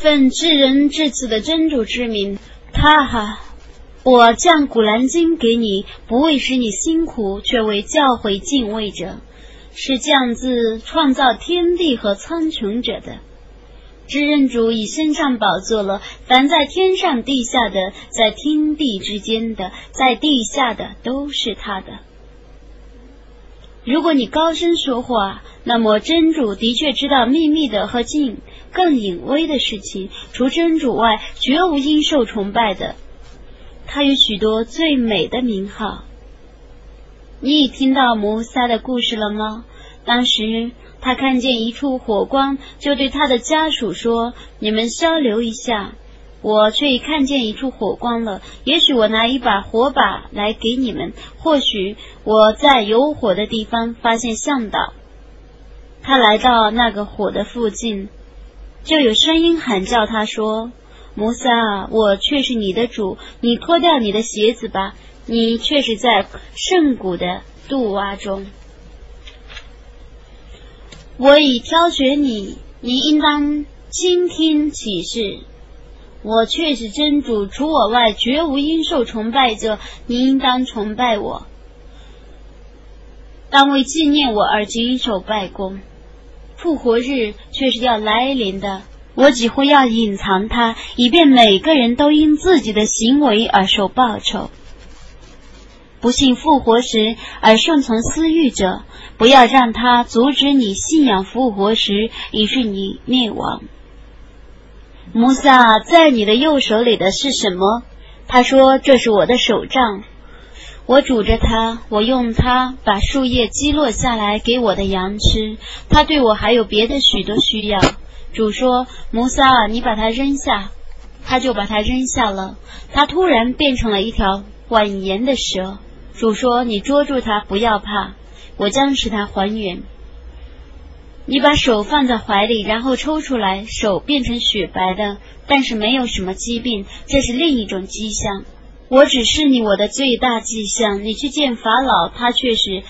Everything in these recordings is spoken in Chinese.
奉至人至此的真主之名，哈哈！我降古兰经给你，不为使你辛苦，却为教诲敬畏者，是降自创造天地和苍穹者的。知人主已升上宝座了，凡在天上地下的，在天地之间的，在地下的，都是他的。如果你高声说话，那么真主的确知道秘密的和近更隐微的事情。除真主外，绝无应受崇拜的。他有许多最美的名号。你已听到摩萨的故事了吗？当时。他看见一处火光，就对他的家属说：“你们稍留一下，我却已看见一处火光了。也许我拿一把火把来给你们，或许我在有火的地方发现向导。”他来到那个火的附近，就有声音喊叫他说：“摩萨，我却是你的主，你脱掉你的鞋子吧，你却是在圣谷的杜洼中。”我已挑选你，你应当倾听启示。我却是真主，除我外绝无应受崇拜者，你应当崇拜我。当为纪念我而谨守拜功。复活日却是要来临的，我几乎要隐藏它，以便每个人都因自己的行为而受报酬。不信复活时而顺从私欲者。不要让他阻止你信仰复活时，以致你灭亡。穆萨在你的右手里的是什么？他说：“这是我的手杖，我拄着它，我用它把树叶击落下来给我的羊吃。它对我还有别的许多需要。”主说：“摩萨，你把它扔下。”他就把它扔下了。它突然变成了一条蜿蜒的蛇。主说：“你捉住它，不要怕。”我将使它还原。你把手放在怀里，然后抽出来，手变成雪白的，但是没有什么疾病，这是另一种迹象。我只是你我的最大迹象。你去见法老，他却是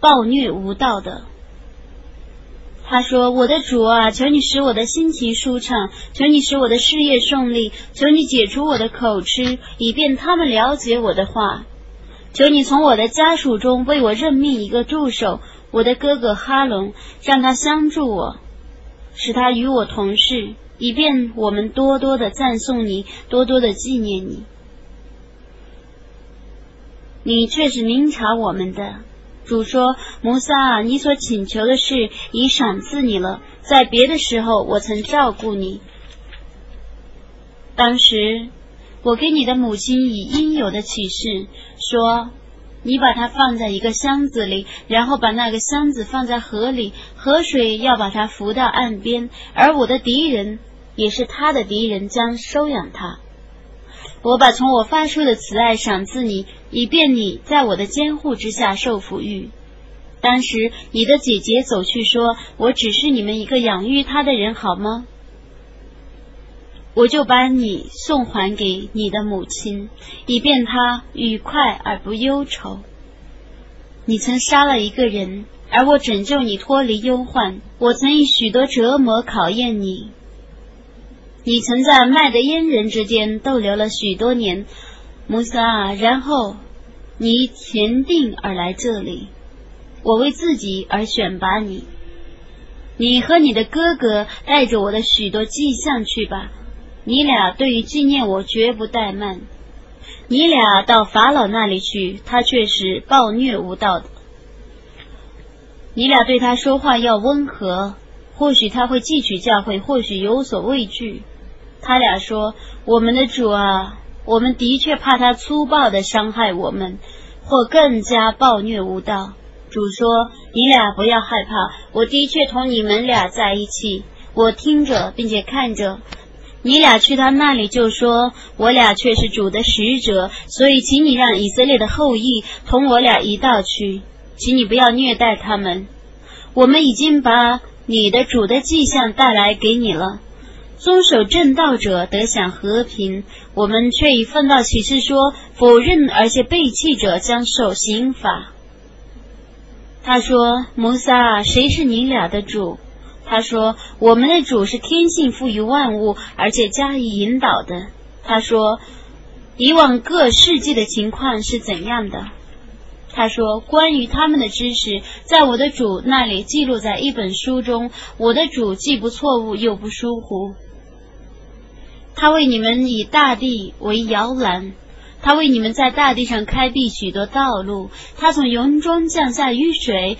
暴虐无道的。他说：“我的主啊，求你使我的心情舒畅，求你使我的事业顺利，求你解除我的口吃，以便他们了解我的话。”求你从我的家属中为我任命一个助手，我的哥哥哈隆，让他相助我，使他与我同事，以便我们多多的赞颂你，多多的纪念你。你却是明察我们的主说：“摩萨，你所请求的事已赏赐你了。在别的时候，我曾照顾你。当时。”我给你的母亲以应有的启示说：“你把它放在一个箱子里，然后把那个箱子放在河里，河水要把它浮到岸边，而我的敌人也是他的敌人将收养他。我把从我发出的慈爱赏赐你，以便你在我的监护之下受抚育。当时你的姐姐走去说：我只是你们一个养育他的人，好吗？”我就把你送还给你的母亲，以便她愉快而不忧愁。你曾杀了一个人，而我拯救你脱离忧患。我曾以许多折磨考验你。你曾在麦的阉人之间逗留了许多年，穆萨，然后你前定而来这里。我为自己而选拔你。你和你的哥哥带着我的许多迹象去吧。你俩对于纪念我绝不怠慢。你俩到法老那里去，他却是暴虐无道的。你俩对他说话要温和，或许他会汲取教诲，或许有所畏惧。他俩说：“我们的主啊，我们的确怕他粗暴的伤害我们，或更加暴虐无道。”主说：“你俩不要害怕，我的确同你们俩在一起，我听着并且看着。”你俩去他那里就说，我俩却是主的使者，所以请你让以色列的后裔同我俩一道去，请你不要虐待他们。我们已经把你的主的迹象带来给你了。遵守正道者得享和平，我们却以奉道启示说，否认而且背弃者将受刑罚。他说：“摩萨，谁是你俩的主？”他说：“我们的主是天性赋予万物，而且加以引导的。”他说：“以往各世纪的情况是怎样的？”他说：“关于他们的知识，在我的主那里记录在一本书中。我的主既不错误，又不疏忽。他为你们以大地为摇篮，他为你们在大地上开辟许多道路。他从云中降下雨水。”